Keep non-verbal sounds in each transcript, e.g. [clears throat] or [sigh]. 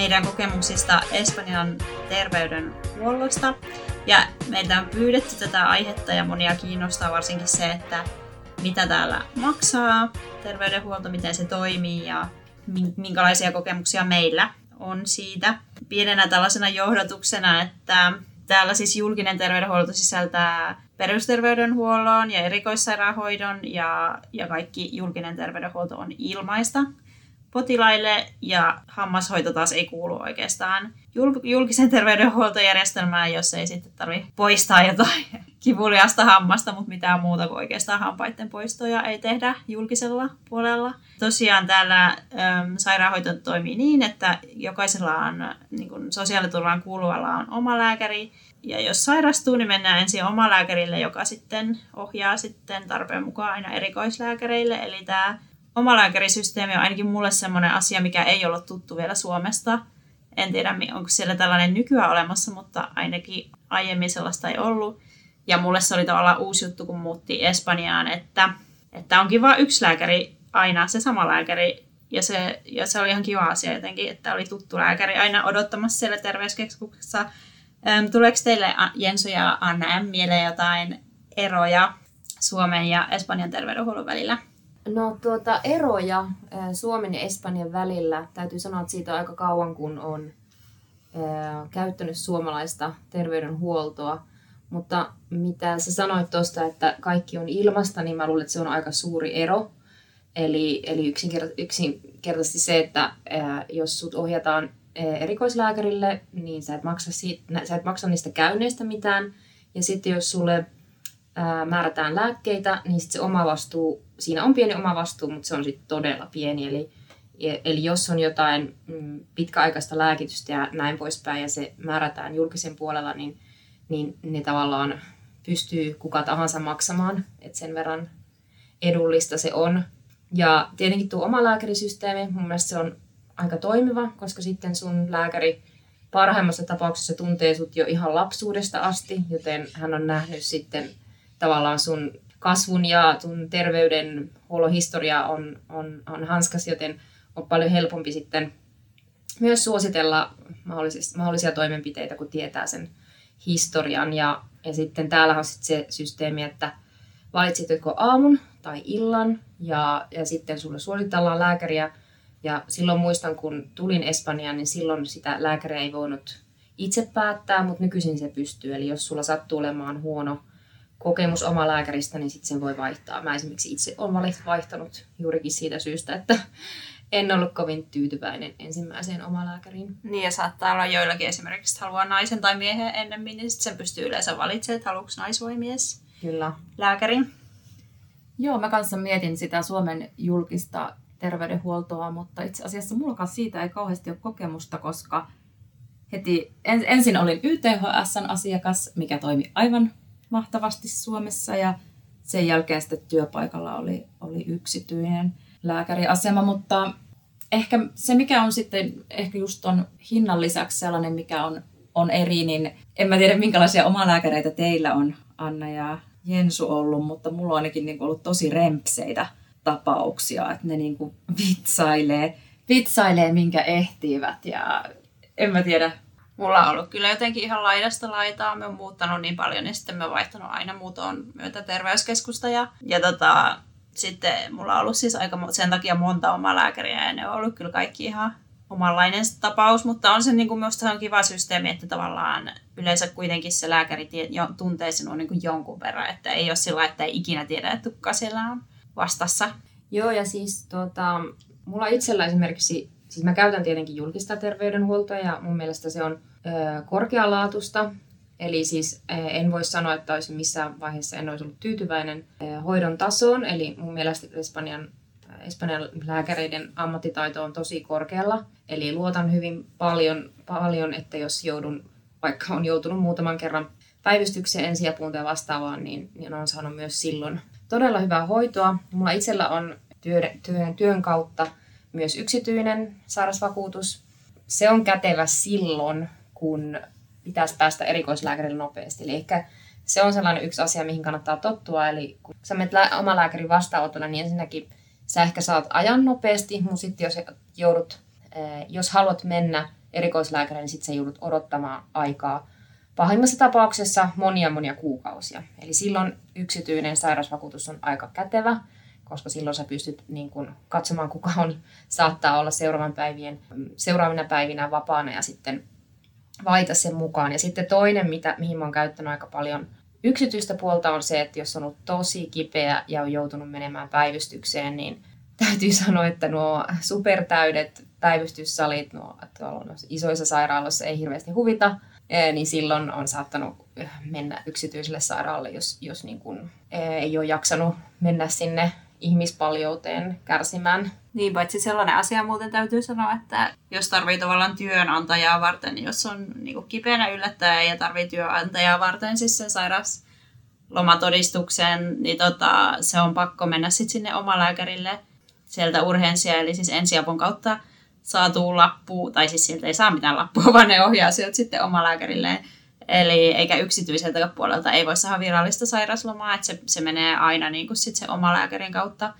meidän kokemuksista Espanjan terveydenhuollosta. Ja meiltä on pyydetty tätä aihetta ja monia kiinnostaa varsinkin se, että mitä täällä maksaa terveydenhuolto, miten se toimii ja minkälaisia kokemuksia meillä on siitä. Pienenä tällaisena johdatuksena, että täällä siis julkinen terveydenhuolto sisältää perusterveydenhuollon ja erikoissairaanhoidon ja, ja kaikki julkinen terveydenhuolto on ilmaista potilaille ja hammashoito taas ei kuulu oikeastaan julkisen terveydenhuoltojärjestelmään, jos ei sitten tarvitse poistaa jotain [laughs] kivuliasta hammasta, mutta mitään muuta kuin oikeastaan hampaiden poistoja ei tehdä julkisella puolella. Tosiaan täällä äm, sairaanhoito toimii niin, että jokaisella on niin kuin sosiaaliturvaan kuuluvalla on oma lääkäri, ja jos sairastuu, niin mennään ensin omalääkärille, joka sitten ohjaa sitten tarpeen mukaan aina erikoislääkäreille. Eli tämä omalääkärisysteemi on ainakin mulle semmoinen asia, mikä ei ollut tuttu vielä Suomesta. En tiedä, onko siellä tällainen nykyään olemassa, mutta ainakin aiemmin sellaista ei ollut. Ja mulle se oli tavallaan uusi juttu, kun muutti Espanjaan, että, että onkin vain yksi lääkäri aina, se sama lääkäri. Ja se, ja se oli ihan kiva asia jotenkin, että oli tuttu lääkäri aina odottamassa siellä terveyskeskuksessa Tuleeko teille Jensu ja Anna mieleen jotain eroja Suomen ja Espanjan terveydenhuollon välillä? No tuota, eroja Suomen ja Espanjan välillä. Täytyy sanoa, että siitä on aika kauan, kun on käyttänyt suomalaista terveydenhuoltoa. Mutta mitä sä sanoit tuosta, että kaikki on ilmasta, niin mä luulen, että se on aika suuri ero. Eli, eli yksinkertaisesti se, että jos sut ohjataan erikoislääkärille, niin sä et, maksa siitä, sä et maksa niistä käynneistä mitään. Ja sitten jos sulle ää, määrätään lääkkeitä, niin sit se oma vastuu, siinä on pieni oma vastuu, mutta se on sitten todella pieni. Eli, eli jos on jotain mm, pitkäaikaista lääkitystä ja näin poispäin, ja se määrätään julkisen puolella, niin, niin ne tavallaan pystyy kuka tahansa maksamaan, että sen verran edullista se on. Ja tietenkin tuo oma lääkärisysteemi, mun mielestä se on aika toimiva, koska sitten sun lääkäri parhaimmassa tapauksessa tuntee sut jo ihan lapsuudesta asti, joten hän on nähnyt sitten tavallaan sun kasvun ja sun terveydenhuollon historia on, on, on hanskas, joten on paljon helpompi sitten myös suositella mahdollisia toimenpiteitä, kun tietää sen historian. Ja, ja sitten täällä on sitten se systeemi, että valitsitko aamun tai illan ja, ja sitten sulle suositellaan lääkäriä ja silloin muistan, kun tulin Espanjaan, niin silloin sitä lääkäriä ei voinut itse päättää, mutta nykyisin se pystyy. Eli jos sulla sattuu olemaan huono kokemus oma lääkäristä, niin sitten sen voi vaihtaa. Mä esimerkiksi itse olen vaihtanut juurikin siitä syystä, että en ollut kovin tyytyväinen ensimmäiseen omalääkäriin. Niin ja saattaa olla joillakin esimerkiksi, että haluaa naisen tai miehen ennemmin, niin sitten sen pystyy yleensä valitsemaan, että haluatko nais vai mies Kyllä. lääkäri. Joo, mä kanssa mietin sitä Suomen julkista terveydenhuoltoa, mutta itse asiassa mulla siitä ei kauheasti ole kokemusta, koska heti en, ensin olin YTHSn asiakas, mikä toimi aivan mahtavasti Suomessa ja sen jälkeen sitten työpaikalla oli, oli yksityinen lääkäriasema, mutta ehkä se mikä on sitten ehkä just ton hinnan lisäksi sellainen, mikä on, on eri, niin en mä tiedä minkälaisia omalääkäreitä teillä on Anna ja Jensu ollut, mutta mulla on ainakin niin ollut tosi rempseitä tapauksia, että ne niin kuin vitsailee, vitsailee, minkä ehtivät ja en mä tiedä. Mulla on ollut kyllä jotenkin ihan laidasta laitaa. Me on muuttanut niin paljon, niin sitten me on vaihtanut aina muutoon myötä terveyskeskusta. Ja, ja tota, sitten mulla on ollut siis aika sen takia monta omaa lääkäriä ja ne on ollut kyllä kaikki ihan omanlainen tapaus, mutta on se niin kuin, se on kiva systeemi, että tavallaan yleensä kuitenkin se lääkäri tie, jo, tuntee sinua niin kuin jonkun verran, että ei ole sillä että ei ikinä tiedä, että kuka siellä on vastassa. Joo, ja siis tota, mulla itsellä esimerkiksi, siis mä käytän tietenkin julkista terveydenhuoltoa ja mun mielestä se on korkealaatusta. Eli siis en voi sanoa, että olisin missään vaiheessa en olisi ollut tyytyväinen hoidon tasoon. Eli mun mielestä Espanjan, Espanjan lääkäreiden ammattitaito on tosi korkealla. Eli luotan hyvin paljon, paljon, että jos joudun, vaikka on joutunut muutaman kerran päivystykseen ensiapuun tai vastaavaan, niin, niin on saanut myös silloin todella hyvää hoitoa. Mulla itsellä on työ, työn, työn kautta myös yksityinen sairausvakuutus. Se on kätevä silloin, kun pitäisi päästä erikoislääkärille nopeasti. Eli ehkä se on sellainen yksi asia, mihin kannattaa tottua. Eli kun sä menet lää- oma lääkärin vastaanotolle, niin ensinnäkin sä ehkä saat ajan nopeasti, mutta sitten jos joudut, jos haluat mennä erikoislääkärille, niin sitten sä joudut odottamaan aikaa pahimmassa tapauksessa monia monia kuukausia. Eli silloin yksityinen sairausvakuutus on aika kätevä, koska silloin sä pystyt niin kun, katsomaan, kuka on, saattaa olla seuraavan päivien, seuraavina päivinä vapaana ja sitten vaita sen mukaan. Ja sitten toinen, mitä, mihin mä oon käyttänyt aika paljon yksityistä puolta, on se, että jos on ollut tosi kipeä ja on joutunut menemään päivystykseen, niin täytyy sanoa, että nuo supertäydet päivystyssalit, nuo tuolla isoissa sairaaloissa ei hirveästi huvita, niin silloin on saattanut mennä yksityiselle sairaalalle, jos, jos niin kuin, ei ole jaksanut mennä sinne ihmispaljouteen kärsimään. Niin, paitsi sellainen asia muuten täytyy sanoa, että jos tarvii tavallaan työnantajaa varten, niin jos on niin kuin kipeänä yllättäjä ja tarvii työnantajaa varten siis sen sairaus lomatodistuksen, niin tota, se on pakko mennä sitten sinne omalääkärille sieltä urhensia, eli siis ensiapun kautta saatu lappu, tai siis sieltä ei saa mitään lappua, [laughs] vaan ne ohjaa sieltä sitten omalääkärilleen. Eli eikä yksityiseltä puolelta ei voi saada virallista sairauslomaa, että se, se menee aina niin kuin sit se omalääkärin kautta,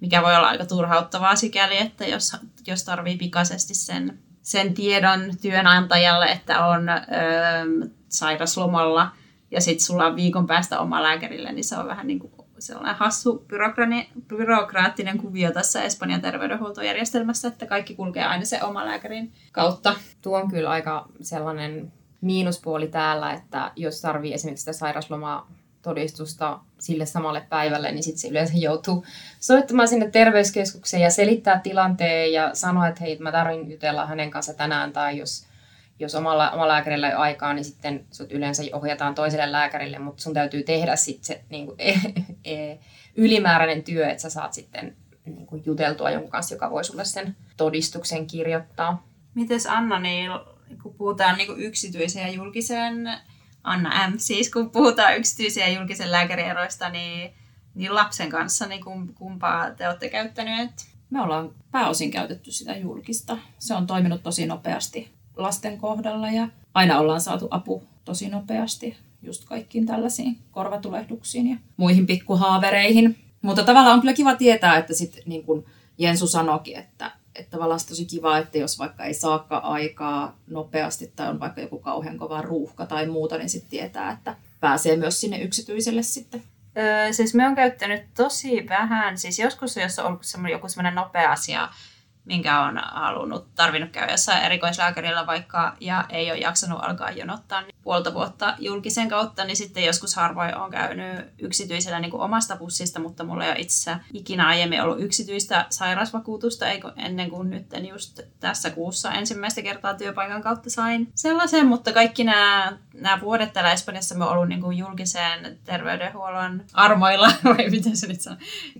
mikä voi olla aika turhauttavaa sikäli, että jos, jos tarvii pikaisesti sen, sen tiedon työnantajalle, että on öö, sairaslomalla, ja sitten sulla on viikon päästä oma lääkärille, niin se on vähän niin kuin sellainen hassu byrokraattinen kuvio tässä Espanjan terveydenhuoltojärjestelmässä, että kaikki kulkee aina se oma lääkärin kautta. Tuo on kyllä aika sellainen miinuspuoli täällä, että jos tarvii esimerkiksi sitä sairaslomaa todistusta sille samalle päivälle, niin sitten se yleensä joutuu soittamaan sinne terveyskeskukseen ja selittää tilanteen ja sanoa, että hei, mä tarvin jutella hänen kanssa tänään, tai jos, jos omalla, omalla lääkärillä ei ole aikaa, niin sitten sut yleensä ohjataan toiselle lääkärille, mutta sun täytyy tehdä sitten se niin kuin, e, e, ylimääräinen työ, että sä saat sitten niin kuin juteltua jonkun kanssa, joka voi sulle sen todistuksen kirjoittaa. Mites Anna, niin kun puhutaan niin yksityisen ja julkisen, Anna M, siis kun puhutaan yksityisen ja julkisen lääkärieroista, niin, niin lapsen kanssa, niin kumpaa te olette käyttäneet? Me ollaan pääosin käytetty sitä julkista. Se on toiminut tosi nopeasti lasten kohdalla ja aina ollaan saatu apu tosi nopeasti just kaikkiin tällaisiin korvatulehduksiin ja muihin pikkuhaavereihin. Mutta tavallaan on kyllä kiva tietää, että sitten niin kuin Jensu sanoikin, että että tavallaan tosi kiva, että jos vaikka ei saakka aikaa nopeasti tai on vaikka joku kauhean kova ruuhka tai muuta, niin sitten tietää, että pääsee myös sinne yksityiselle sitten. Öö, siis me on käyttänyt tosi vähän, siis joskus jos on ollut semmoinen, joku semmoinen nopea asia, minkä on halunnut, tarvinnut käydä jossain erikoislääkärillä vaikka ja ei ole jaksanut alkaa jonottaa niin puolta vuotta julkisen kautta, niin sitten joskus harvoin on käynyt yksityisellä niin kuin omasta pussista, mutta mulla ei ole itse ikinä aiemmin ollut yksityistä sairausvakuutusta ennen kuin nyt just tässä kuussa ensimmäistä kertaa työpaikan kautta sain sellaisen, mutta kaikki nämä, nämä vuodet täällä Espanjassa me ollut niin kuin julkisen terveydenhuollon armoilla, [laughs] vai miten se nyt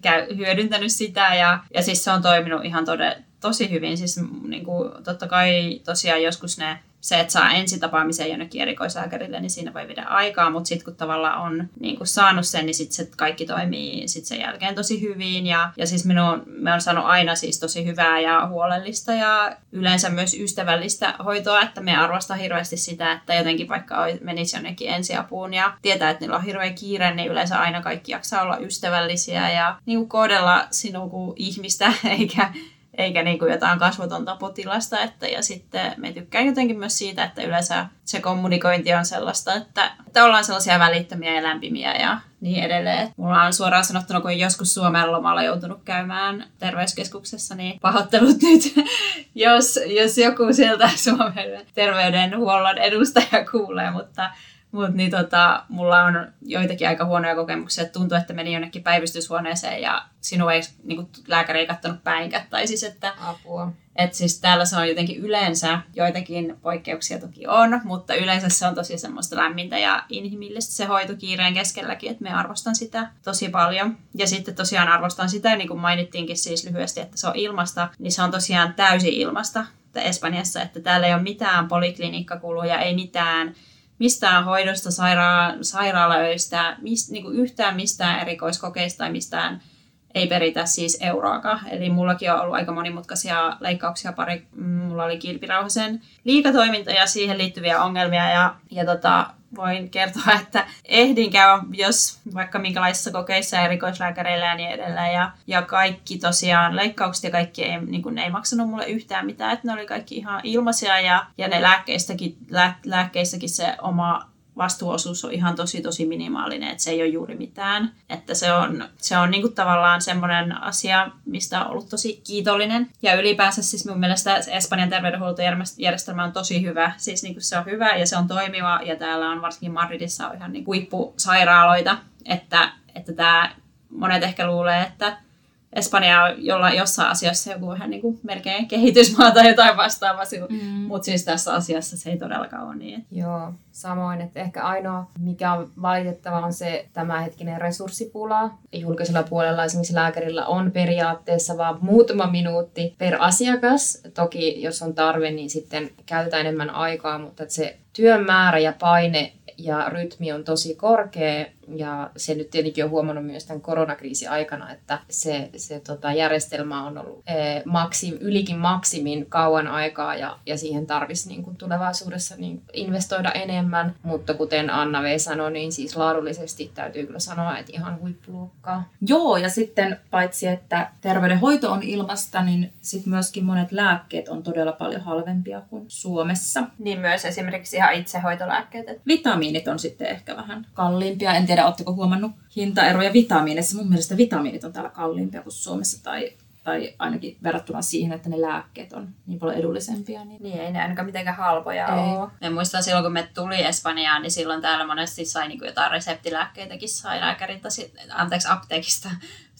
käy, hyödyntänyt sitä ja, ja siis se on toiminut ihan todella tosi hyvin. Siis niin kuin, totta kai tosiaan joskus ne, se, että saa ensitapaamisen jonnekin erikoislääkärille, niin siinä voi viedä aikaa, mutta sitten kun tavallaan on niin kuin saanut sen, niin sitten se kaikki toimii sit sen jälkeen tosi hyvin. Ja, ja siis minun, me on saanut aina siis tosi hyvää ja huolellista ja yleensä myös ystävällistä hoitoa, että me arvostaa hirveästi sitä, että jotenkin vaikka menisi jonnekin ensiapuun ja tietää, että niillä on hirveä kiire, niin yleensä aina kaikki jaksaa olla ystävällisiä ja niin kuin kohdella sinua kuin ihmistä, [laughs] eikä eikä niin kuin jotain kasvotonta potilasta. Että, ja sitten me tykkään jotenkin myös siitä, että yleensä se kommunikointi on sellaista, että, että ollaan sellaisia välittömiä ja lämpimiä ja niin edelleen. Mulla on suoraan sanottuna, kun joskus Suomen lomalla joutunut käymään terveyskeskuksessa, niin pahoittelut [laughs] nyt, jos, jos joku sieltä Suomen terveydenhuollon edustaja kuulee, mutta mutta niin tota, mulla on joitakin aika huonoja kokemuksia, että tuntuu, että meni jonnekin päivystyshuoneeseen ja sinua ei niin lääkäri ei katsonut päinkät. Tai siis, että, Apua. Että siis täällä se on jotenkin yleensä, joitakin poikkeuksia toki on, mutta yleensä se on tosi semmoista lämmintä ja inhimillistä se hoito kiireen keskelläkin, että me arvostan sitä tosi paljon. Ja sitten tosiaan arvostan sitä, niin kuin mainittiinkin siis lyhyesti, että se on ilmasta, niin se on tosiaan täysin ilmasta Espanjassa, että täällä ei ole mitään poliklinikkakuluja, ei mitään mistään hoidosta, saira- sairaalaöistä, mist, niin kuin yhtään mistään erikoiskokeista tai mistään ei peritä siis euroakaan. Eli mullakin on ollut aika monimutkaisia leikkauksia. Pari, mm, mulla oli kilpirauhasen liikatoiminta ja siihen liittyviä ongelmia. Ja, ja tota, voin kertoa, [laughs] että ehdin käydä, jos vaikka minkälaisissa kokeissa erikoislääkäreillä ja niin edelleen. Ja, ja kaikki tosiaan, leikkaukset ja kaikki ei, niin kuin, ne ei maksanut mulle yhtään mitään, että ne oli kaikki ihan ilmaisia ja, ja ne lääkkeistäkin, lää, lääkkeissäkin se oma vastuuosuus on ihan tosi tosi minimaalinen, että se ei ole juuri mitään. Että se on, se on niinku tavallaan semmoinen asia, mistä on ollut tosi kiitollinen. Ja ylipäänsä siis mun mielestä Espanjan terveydenhuoltojärjestelmä on tosi hyvä. Siis niinku se on hyvä ja se on toimiva ja täällä on varsinkin Madridissa on ihan niinku huippusairaaloita. Että, että tämä monet ehkä luulee, että Espanja jolla jossain asiassa joku vähän niin kuin melkein kehitysmaa tai jotain vastaavaa, mm. mutta siis tässä asiassa se ei todellakaan ole niin. Joo, samoin, että ehkä ainoa mikä on valitettava on se tämänhetkinen resurssipula. Julkisella puolella esimerkiksi lääkärillä on periaatteessa vaan muutama minuutti per asiakas. Toki jos on tarve, niin sitten käytetään enemmän aikaa, mutta se työn määrä ja paine ja rytmi on tosi korkea ja se nyt tietenkin on huomannut myös tämän koronakriisin aikana, että se, se tota, järjestelmä on ollut ee, maksim, ylikin maksimin kauan aikaa ja, ja siihen tarvitsisi niin tulevaisuudessa niin investoida enemmän. Mutta kuten Anna V sanoi, niin siis laadullisesti täytyy kyllä sanoa, että ihan huippuluokkaa. Joo, ja sitten paitsi, että terveydenhoito on ilmasta, niin sitten myöskin monet lääkkeet on todella paljon halvempia kuin Suomessa. Niin myös esimerkiksi ihan itsehoitolääkkeet. Vitamiinit on sitten ehkä vähän kalliimpia. En tiedä, tiedä, oletteko huomannut hintaeroja vitamiineissa. Mun mielestä vitamiinit on täällä kalliimpia kuin Suomessa tai, tai ainakin verrattuna siihen, että ne lääkkeet on niin paljon edullisempia. Niin, niin ei ne ainakaan mitenkään halpoja ei. ole. Ja muistan silloin, kun me tuli Espanjaan, niin silloin täällä monesti sai niin jotain reseptilääkkeitäkin sai lääkäriltä, anteeksi apteekista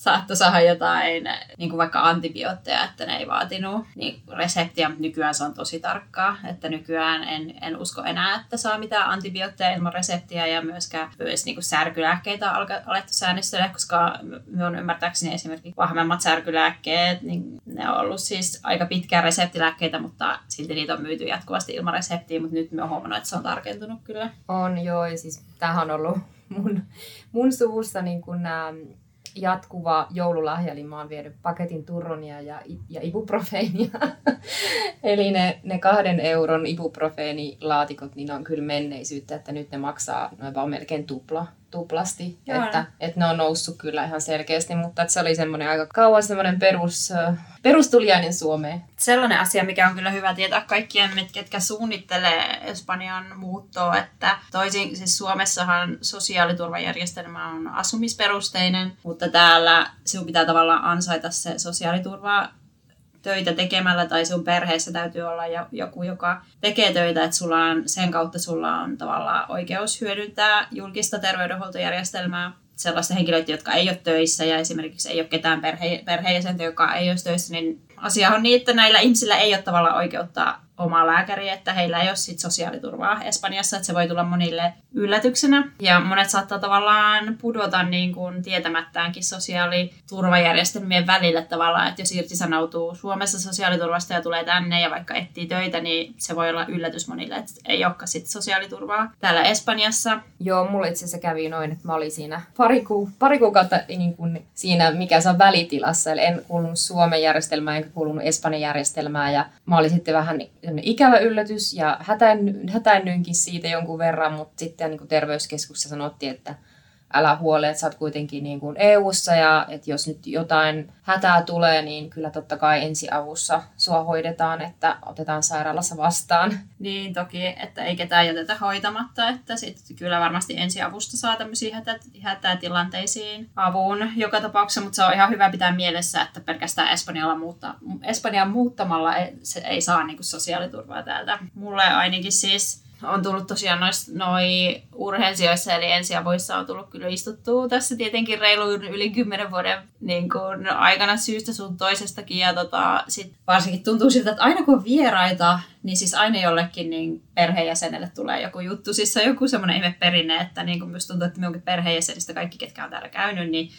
saattoi saada jotain, niin kuin vaikka antibiootteja, että ne ei vaatinut. Niin reseptiä, mutta nykyään se on tosi tarkkaa, että nykyään en, en usko enää, että saa mitään antibiootteja ilman reseptiä. Ja myöskään myös niin kuin särkylääkkeitä on alettu säännöstellä, koska minun ymmärtääkseni esimerkiksi vahvemmat särkylääkkeet, niin ne on ollut siis aika pitkään reseptilääkkeitä, mutta silti niitä on myyty jatkuvasti ilman reseptiä, mutta nyt me on huomannut, että se on tarkentunut kyllä. On joo, ja siis tämähän on ollut mun, mun suvussa niin kun, jatkuva joululahja, eli mä oon vienyt paketin turronia ja, ja ibuprofeenia. [laughs] eli ne, ne kahden euron ibuprofeenilaatikot, niin on kyllä menneisyyttä, että nyt ne maksaa noin melkein tupla tuplasti, Joo. että, että ne on noussut kyllä ihan selkeästi, mutta että se oli semmoinen aika kauan semmoinen perus, perustuliainen Suomeen. Sellainen asia, mikä on kyllä hyvä tietää kaikkien, ketkä suunnittelee Espanjan muuttoa, että toisin siis Suomessahan sosiaaliturvajärjestelmä on asumisperusteinen, mutta täällä sinun pitää tavallaan ansaita se sosiaaliturva töitä tekemällä tai sun perheessä täytyy olla joku, joka tekee töitä, että sulla on, sen kautta sulla on tavallaan oikeus hyödyntää julkista terveydenhuoltojärjestelmää. Sellaisten henkilöitä, jotka ei ole töissä ja esimerkiksi ei ole ketään perhe, perheenjäsentä, joka ei ole töissä, niin asia on niin, että näillä ihmisillä ei ole tavallaan oikeutta omaa lääkäriä, että heillä ei ole sit sosiaaliturvaa Espanjassa, että se voi tulla monille yllätyksenä. Ja monet saattaa tavallaan pudota niin kuin tietämättäänkin sosiaaliturvajärjestelmien välillä tavallaan, että jos irtisanoutuu Suomessa sosiaaliturvasta ja tulee tänne ja vaikka etsii töitä, niin se voi olla yllätys monille, että ei olekaan sit sosiaaliturvaa täällä Espanjassa. Joo, mulla itse asiassa kävi noin, että mä olin siinä pari, ku, pari kuukautta niin kuin siinä, mikä se on välitilassa, eli en kuulunut Suomen järjestelmään enkä kuulunut Espanjan järjestelmään ja mä olin sitten vähän ikävä yllätys ja hätäännyinkin siitä jonkun verran, mutta sitten niin kuin terveyskeskuksessa sanottiin, että älä huole, että sä oot kuitenkin niin kuin EU-ssa ja että jos nyt jotain hätää tulee, niin kyllä totta kai ensiavussa sua hoidetaan, että otetaan sairaalassa vastaan. Niin toki, että ei ketään jätetä hoitamatta, että sitten kyllä varmasti ensiavusta saa tämmöisiin hätä, hätätilanteisiin avun joka tapauksessa, mutta se on ihan hyvä pitää mielessä, että pelkästään Espanjalla muutta, Espanjan muuttamalla ei, se ei saa niin kuin sosiaaliturvaa täältä. Mulle ainakin siis on tullut tosiaan nois, noi urheensijoissa, eli ensiavuissa on tullut kyllä istuttua tässä tietenkin reilu yli kymmenen vuoden niin kun, aikana syystä sun toisestakin. Ja tota, sit varsinkin tuntuu siltä, että aina kun on vieraita, niin siis aina jollekin niin perheenjäsenelle tulee joku juttu. Siis on joku semmoinen ihme perinne, että niin kun tuntuu, että minunkin perheenjäsenistä kaikki, ketkä on täällä käynyt, niin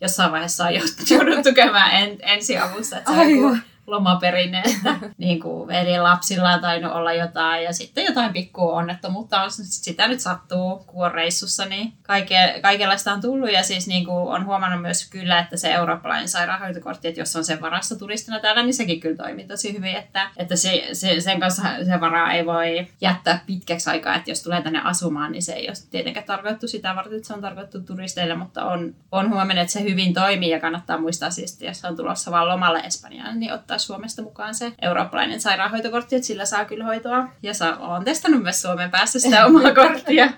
jossain vaiheessa on jouduttu [laughs] käymään en, ensiavussa. Että se on joku lomaperinne, [laughs] niin kuin veljen lapsilla on tainnut olla jotain ja sitten jotain pikku onnettomuutta on, sitä nyt sattuu, kun on reissussa, niin kaike, kaikenlaista on tullut. Ja siis niin kuin on huomannut myös kyllä, että se eurooppalainen sairaanhoitokortti, että jos on sen varassa turistina täällä, niin sekin kyllä toimii tosi hyvin, että, että se, se, sen kanssa se varaa ei voi jättää pitkäksi aikaa, että jos tulee tänne asumaan, niin se ei ole tietenkään tarkoitettu sitä varten, että se on tarkoitettu turisteille, mutta on, on huomannut, että se hyvin toimii ja kannattaa muistaa siis, että jos on tulossa vaan lomalle Espanjaan, niin ottaa Suomesta mukaan se eurooppalainen sairaanhoitokortti, että sillä saa kyllä hoitoa. Ja saa, olen testannut myös Suomen päässä sitä omaa [laughs] korttia,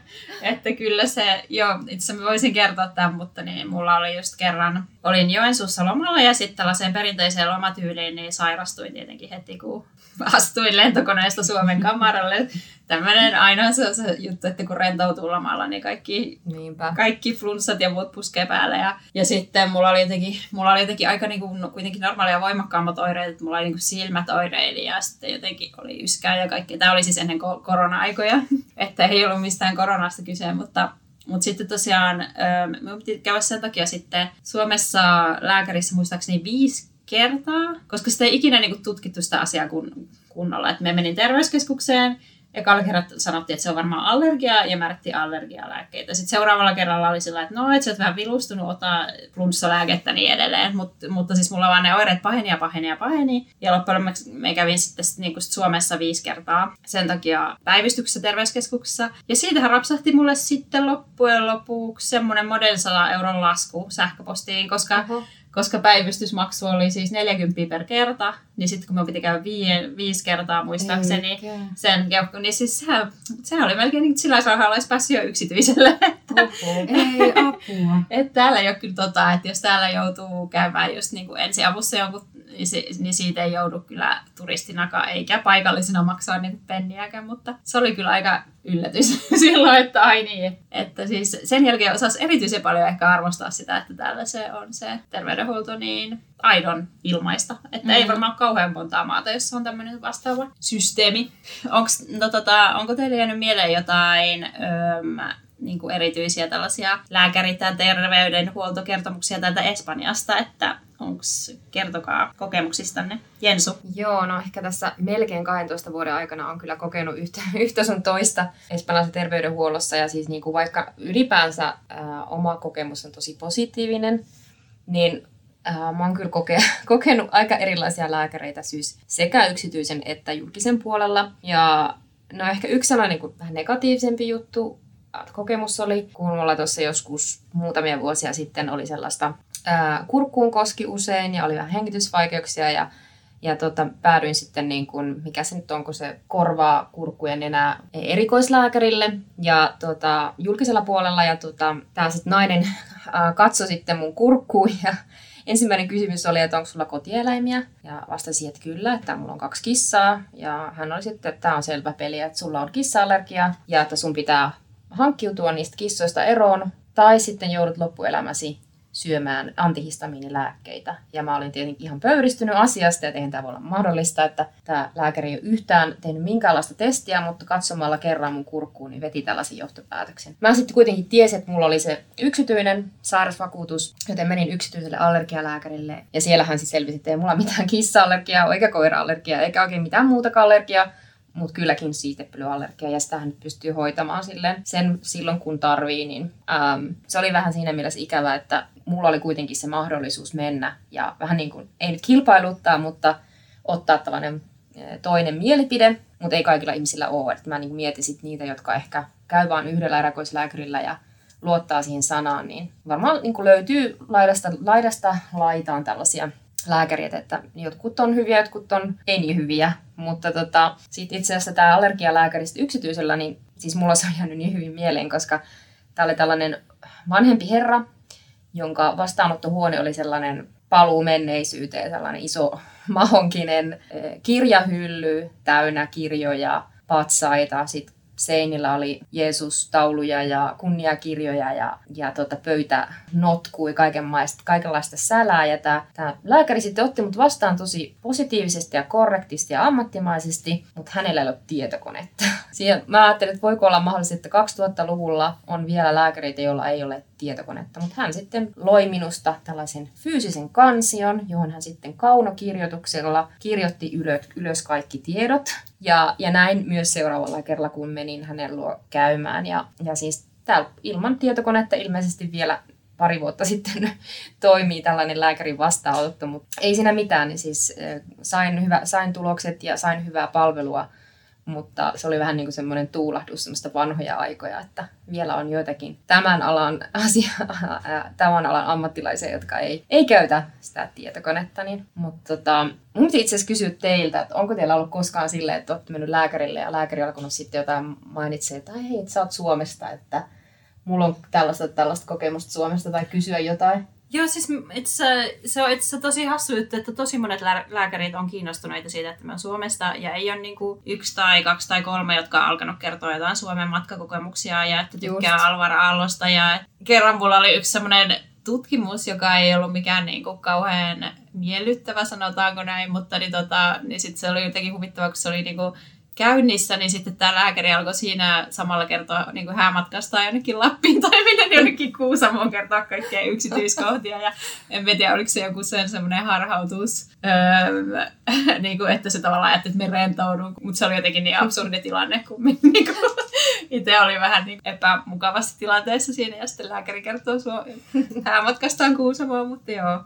että kyllä se, joo, itse asiassa voisin kertoa tämän, mutta niin, mulla oli just kerran, olin Joensuussa lomalla ja sitten tällaiseen perinteiseen lomatyyliin, niin sairastuin tietenkin heti, kun astuin lentokoneesta Suomen kamaralle. Tämmöinen ainoa se on se juttu, että kun rentoutuu lomalla, niin kaikki, Niinpä. kaikki flunssat ja muut puskee päälle. Ja, ja sitten mulla oli jotenkin, mulla oli jotenkin aika niin kuin, no, kuitenkin normaalia voimakkaammat oireet, että mulla oli niin kuin silmät oireili ja sitten jotenkin oli yskää ja kaikkea. Tämä oli siis ennen korona-aikoja, [laughs] että ei ollut mistään koronasta kyse, mutta mutta sitten tosiaan, me piti käydä sen takia sitten Suomessa lääkärissä muistaakseni viisi kertaa, koska sitä ei ikinä niinku tutkittu sitä asiaa kun, kunnolla. Et me menin terveyskeskukseen, ekalla kerralla sanottiin, että se on varmaan allergia ja määrättiin allergialääkkeitä. Sitten seuraavalla kerralla oli sillä, että no, että sä oot vähän vilustunut, ota flunssalääkettä niin edelleen. Mut, mutta siis mulla vaan ne oireet paheni ja paheni ja paheni. Ja loppujen lopuksi me kävin sitten niin kuin Suomessa viisi kertaa sen takia päivystyksessä terveyskeskuksessa. Ja siitähän rapsahti mulle sitten loppujen lopuksi semmoinen model 100 euron lasku sähköpostiin, koska Oho. Koska päivystysmaksu oli siis 40 per kerta, niin sitten kun me piti käydä vie, viisi kertaa muistaakseni Eikä. sen keuhko, niin siis sehän, sehän oli melkein niin kuin sillä rahalla olisi päässyt jo yksityiselle. [laughs] Ei apua. että täällä ei ole kyllä tota, että jos täällä joutuu käymään just niin kuin ensiavussa jonkun, niin, niin siitä ei joudu kyllä turistinakaan eikä paikallisena maksaa niin penniäkään, mutta se oli kyllä aika yllätys [laughs] silloin, että ai niin. Että siis sen jälkeen osasi erityisen paljon ehkä arvostaa sitä, että täällä se on se terveydenhuolto niin aidon ilmaista. Että mm. ei varmaan ole kauhean montaa maata, jossa on tämmöinen vastaava systeemi. Onks, no, tota, onko teille jäänyt mieleen jotain öm, niin kuin erityisiä tällaisia lääkäri- tai terveydenhuoltokertomuksia täältä Espanjasta, että onks, kertokaa kokemuksistanne. Jensu. Joo, no ehkä tässä melkein 12 vuoden aikana on kyllä kokenut yhtä, [laughs] yhtä sun toista espanjalaisessa terveydenhuollossa. Ja siis niin kuin vaikka ylipäänsä ää, oma kokemus on tosi positiivinen, niin mä oon kyllä koke, [laughs] kokenut aika erilaisia lääkäreitä siis sekä yksityisen että julkisen puolella. Ja no ehkä yksi sellainen niin kuin vähän negatiivisempi juttu kokemus oli, kun mulla tuossa joskus muutamia vuosia sitten oli sellaista ää, kurkkuun koski usein ja oli vähän hengitysvaikeuksia ja ja tota, päädyin sitten, niin kun, mikä se nyt on, kun se korvaa kurkkujen enää erikoislääkärille ja tota, julkisella puolella. Ja tota, tämä sitten nainen ää, katsoi sitten mun kurkkuun ja ensimmäinen kysymys oli, että onko sulla kotieläimiä? Ja vastasin, että kyllä, että mulla on kaksi kissaa. Ja hän oli sitten, että tämä on selvä peli, että sulla on kissa-allergia ja että sun pitää hankkiutua niistä kissoista eroon. Tai sitten joudut loppuelämäsi syömään antihistamiinilääkkeitä. Ja mä olin tietenkin ihan pöyristynyt asiasta, että eihän tämä voi olla mahdollista, että tämä lääkäri ei ole yhtään tehnyt minkäänlaista testiä, mutta katsomalla kerran mun kurkkuun, niin veti tällaisen johtopäätöksen. Mä sitten kuitenkin tiesin, että mulla oli se yksityinen sairausvakuutus, joten menin yksityiselle allergialääkärille. Ja siellä hän siis selvisi, että ei mulla mitään kissa-allergiaa, eikä koira-allergiaa, eikä oikein mitään muutakaan allergiaa mutta kylläkin siitepölyallergia ja sitä nyt pystyy hoitamaan silleen sen silloin kun tarvii, niin äm, se oli vähän siinä mielessä ikävä, että mulla oli kuitenkin se mahdollisuus mennä ja vähän niin kuin, ei nyt kilpailuttaa, mutta ottaa tällainen ä, toinen mielipide, mutta ei kaikilla ihmisillä ole. Että mä niin mietin sit niitä, jotka ehkä käy vain yhdellä erikoislääkärillä ja luottaa siihen sanaan, niin varmaan niin löytyy laidasta, laidasta laitaan tällaisia lääkärit, että jotkut on hyviä, jotkut on ei niin hyviä. Mutta tota, sitten itse asiassa tämä allergialääkäristä yksityisellä, niin siis mulla se on jäänyt niin hyvin mieleen, koska tämä oli tällainen vanhempi herra, jonka vastaanottohuone oli sellainen paluu menneisyyteen, sellainen iso mahonkinen eh, kirjahylly täynnä kirjoja, patsaita, sitten seinillä oli Jeesus-tauluja ja kunniakirjoja ja, ja tota, pöytä notkui kaikenlaista, kaikenlaista sälää. Ja tämä, tämä lääkäri sitten otti mut vastaan tosi positiivisesti ja korrektisti ja ammattimaisesti, mutta hänellä ei ollut tietokonetta. Siihen, mä ajattelin, että voiko olla mahdollista, että 2000-luvulla on vielä lääkäreitä, joilla ei ole tietokonetta. Mutta hän sitten loi minusta tällaisen fyysisen kansion, johon hän sitten kaunokirjoituksella kirjoitti ylös, ylös kaikki tiedot. Ja, ja näin myös seuraavalla kerralla, kun menin hänen luo käymään. Ja, ja siis täällä ilman tietokonetta ilmeisesti vielä pari vuotta [laughs] sitten toimii tällainen lääkärin vastaanotto, mutta ei siinä mitään, niin siis sain, hyvä, sain tulokset ja sain hyvää palvelua, mutta se oli vähän niin kuin semmoinen tuulahdus semmoista vanhoja aikoja, että vielä on joitakin tämän alan, asia, tämän alan ammattilaisia, jotka ei, ei käytä sitä tietokonetta. Niin. Mutta tota, mun itse asiassa kysyä teiltä, että onko teillä ollut koskaan silleen, että olette mennyt lääkärille ja lääkäri alkanut sitten jotain mainitsee, että hei, että sä oot Suomesta, että mulla on tällaista, tällaista kokemusta Suomesta tai kysyä jotain. Joo, siis itse, se on itse tosi hassu juttu, että tosi monet lääkärit on kiinnostuneita siitä, että me on Suomesta ja ei ole niin kuin yksi tai kaksi tai kolme, jotka on alkanut kertoa jotain Suomen matkakokemuksia ja että tykkää Just. Alvar Aallosta. Ja kerran mulla oli yksi semmoinen tutkimus, joka ei ollut mikään niin kuin kauhean miellyttävä, sanotaanko näin, mutta niin, tota, niin sit se oli jotenkin huvittava, kun se oli niin kuin käynnissä, niin sitten tämä lääkäri alkoi siinä samalla kertoa niin kuin häämatkasta jonnekin Lappiin tai minne jonnekin Kuusamoon kertoa kaikkea yksityiskohtia. Ja en tiedä, oliko se joku sen semmoinen harhautus, öö, niin kuin, että se tavallaan ajatteli, että me rentoudun. Mutta se oli jotenkin niin absurdi tilanne, kun niin kuin, itse oli vähän niin epämukavassa tilanteessa siinä. Ja sitten lääkäri kertoo häämatkastaan Kuusamoon, mutta joo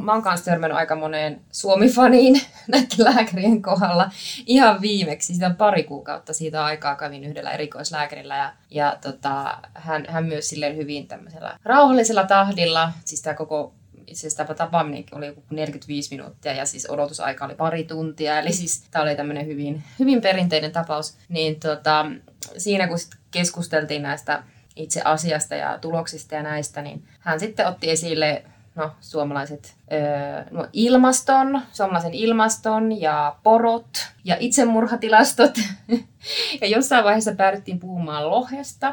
mä oon kanssa törmännyt aika moneen Suomi-faniin [laughs] näiden lääkärien kohdalla. Ihan viimeksi, sitä pari kuukautta siitä aikaa kävin yhdellä erikoislääkärillä ja, ja tota, hän, hän myös silleen hyvin tämmöisellä rauhallisella tahdilla, siis tämä koko itse asiassa tämä tapaaminen oli joku 45 minuuttia ja siis odotusaika oli pari tuntia. Eli siis tämä oli tämmöinen hyvin, hyvin perinteinen tapaus. Niin tota, siinä kun keskusteltiin näistä itse asiasta ja tuloksista ja näistä, niin hän sitten otti esille no, suomalaiset öö, no, ilmaston, suomalaisen ilmaston ja porot ja itsemurhatilastot. [laughs] ja jossain vaiheessa päädyttiin puhumaan lohesta.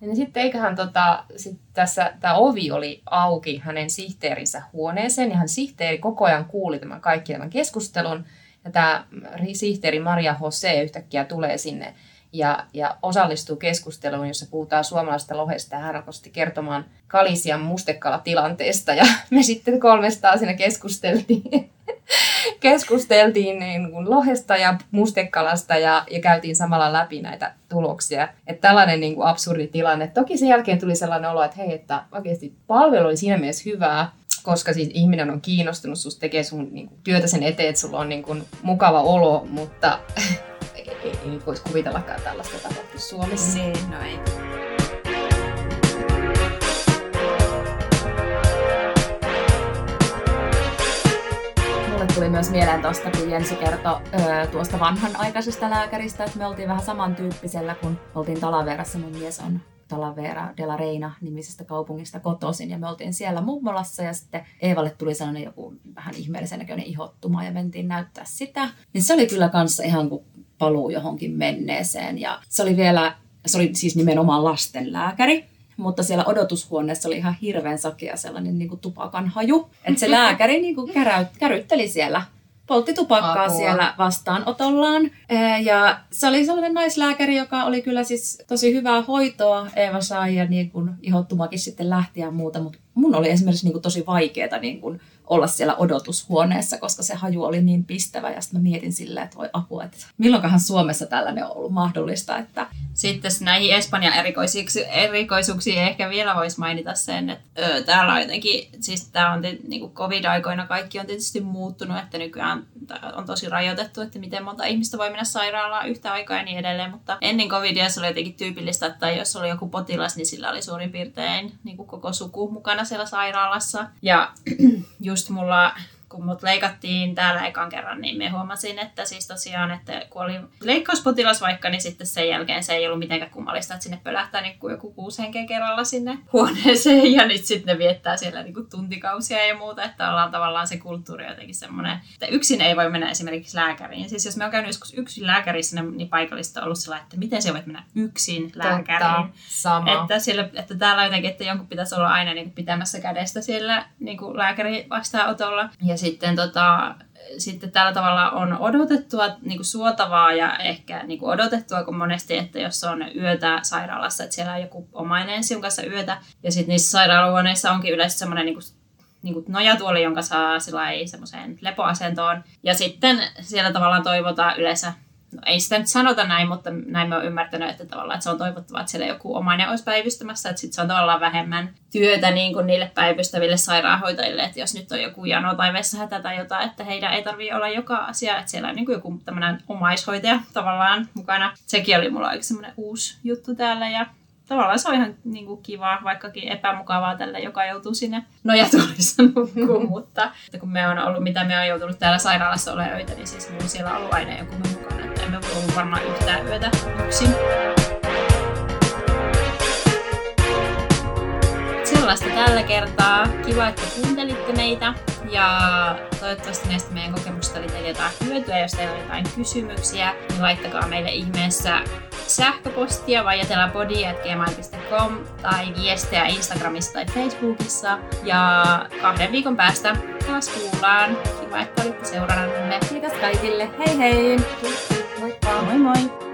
Ja niin sitten eiköhän tota, sit tässä, tämä ovi oli auki hänen sihteerinsä huoneeseen ja hän sihteeri koko ajan kuuli tämän kaikki tämän keskustelun. Ja tämä sihteeri Maria Jose yhtäkkiä tulee sinne ja, ja osallistuu keskusteluun, jossa puhutaan suomalaisesta lohesta. Ja hän alkoi kertomaan Kalisian mustekala-tilanteesta ja [laughs] me sitten kolmestaan siinä keskusteltiin. [laughs] keskusteltiin niin kuin lohesta ja mustekalasta ja, ja käytiin samalla läpi näitä tuloksia. Että tällainen niin kuin absurdi tilanne. Toki sen jälkeen tuli sellainen olo, että hei, että oikeasti palvelu oli siinä mielessä hyvää, koska siis ihminen on kiinnostunut, susta tekee sun niin kuin, työtä sen eteen, että sulla on niin kuin, mukava olo, mutta [laughs] ei, ei voisi kuvitellakaan tällaista tapahtua Suomessa. Niin, no ei. Mulle tuli myös mieleen tuosta, kun Jensi kertoi öö, tuosta vanhanaikaisesta lääkäristä, että me oltiin vähän samantyyppisellä, kun oltiin Talaverassa. Mun mies on Talavera de la Reina nimisestä kaupungista kotoisin ja me oltiin siellä mummolassa ja sitten Eevalle tuli sellainen joku vähän ihmeellisen näköinen ihottuma ja mentiin näyttää sitä. Niin se oli kyllä kanssa ihan kuin paluu johonkin menneeseen. Ja se oli vielä, se oli siis nimenomaan lastenlääkäri, mutta siellä odotushuoneessa oli ihan hirveän sakea sellainen niin kuin tupakan haju. Että se [laughs] lääkäri niin kuin käräyt, kärytteli siellä poltti tupakkaa Apua. siellä vastaanotollaan. Ja se oli sellainen naislääkäri, joka oli kyllä siis tosi hyvää hoitoa. Eeva sai ja niin kuin ihottumakin sitten lähti ja muuta, mutta mun oli esimerkiksi niin kuin tosi vaikeaa niin kuin olla siellä odotushuoneessa, koska se haju oli niin pistävä. Ja sitten mä mietin silleen, että voi apua, että milloinkahan Suomessa tällainen on ollut mahdollista. Että... Sitten näihin Espanjan erikoisuuksiin, ehkä vielä voisi mainita sen, että ö, täällä on jotenkin, siis tämä on niin kuin covid-aikoina kaikki on tietysti muuttunut, että nykyään on tosi rajoitettu, että miten monta ihmistä voi mennä sairaalaan yhtä aikaa ja niin edelleen, mutta ennen covidia se oli jotenkin tyypillistä, että jos oli joku potilas, niin sillä oli suurin piirtein niin kuin koko suku mukana siellä sairaalassa. Ja [clears throat] just mulla kun mut leikattiin täällä ekan kerran, niin me huomasin, että siis tosiaan, että kun oli leikkauspotilas vaikka, niin sitten sen jälkeen se ei ollut mitenkään kummallista, että sinne pölähtää niin kuin joku kuusi henkeä kerralla sinne huoneeseen ja nyt sitten ne viettää siellä niin kuin tuntikausia ja muuta, että ollaan tavallaan se kulttuuri jotenkin semmoinen, että yksin ei voi mennä esimerkiksi lääkäriin. Siis jos me on käynyt joskus yksin lääkärissä, niin paikallista on ollut sellainen, että miten se voit mennä yksin lääkäriin. Totta, sama. Että, siellä, että täällä jotenkin, että jonkun pitäisi olla aina niin kuin pitämässä kädestä siellä niin kuin lääkäri vastaanotolla. Ja sitten tota, sitten tällä tavalla on odotettua, niin kuin suotavaa ja ehkä niin kuin odotettua, kun monesti, että jos on yötä sairaalassa, että siellä on joku omainen sinun kanssa yötä, ja sitten niissä sairaalahuoneissa onkin yleensä semmoinen niin kuin niin kuin nojatuoli, jonka saa semmoiseen lepoasentoon. Ja sitten siellä tavallaan toivotaan yleensä no ei sitä nyt sanota näin, mutta näin mä oon ymmärtänyt, että tavallaan että se on toivottavaa, että siellä joku omainen olisi päivystämässä, että sit se on tavallaan vähemmän työtä niin kuin niille päivystäville sairaanhoitajille, että jos nyt on joku jano tai vessahätä tai jotain, että heidän ei tarvitse olla joka asia, että siellä on niin kuin joku tämmöinen omaishoitaja tavallaan mukana. Sekin oli mulla aika semmoinen uusi juttu täällä ja tavallaan se on ihan niin kuin kiva, vaikkakin epämukavaa tälle, joka joutuu sinne nojatuolissa nukkuun, [laughs] mutta että kun me on ollut, mitä me on joutunut täällä sairaalassa olemaan öitä, niin siis mulla siellä on ollut aina joku mukana, että emme voi ollut varmaan yhtään yötä yksin. Sellaista tällä kertaa. Kiva, että kuuntelitte meitä. Ja toivottavasti näistä meidän kokemuksista oli teille jotain hyötyä. Jos teillä on jotain kysymyksiä, niin laittakaa meille ihmeessä sähköpostia vai gmail.com tai viestejä Instagramissa tai Facebookissa. Ja kahden viikon päästä taas kuullaan. Kiva, että olitte seurannanne. Kiitos kaikille. Hei hei! Moikka! Moi moi!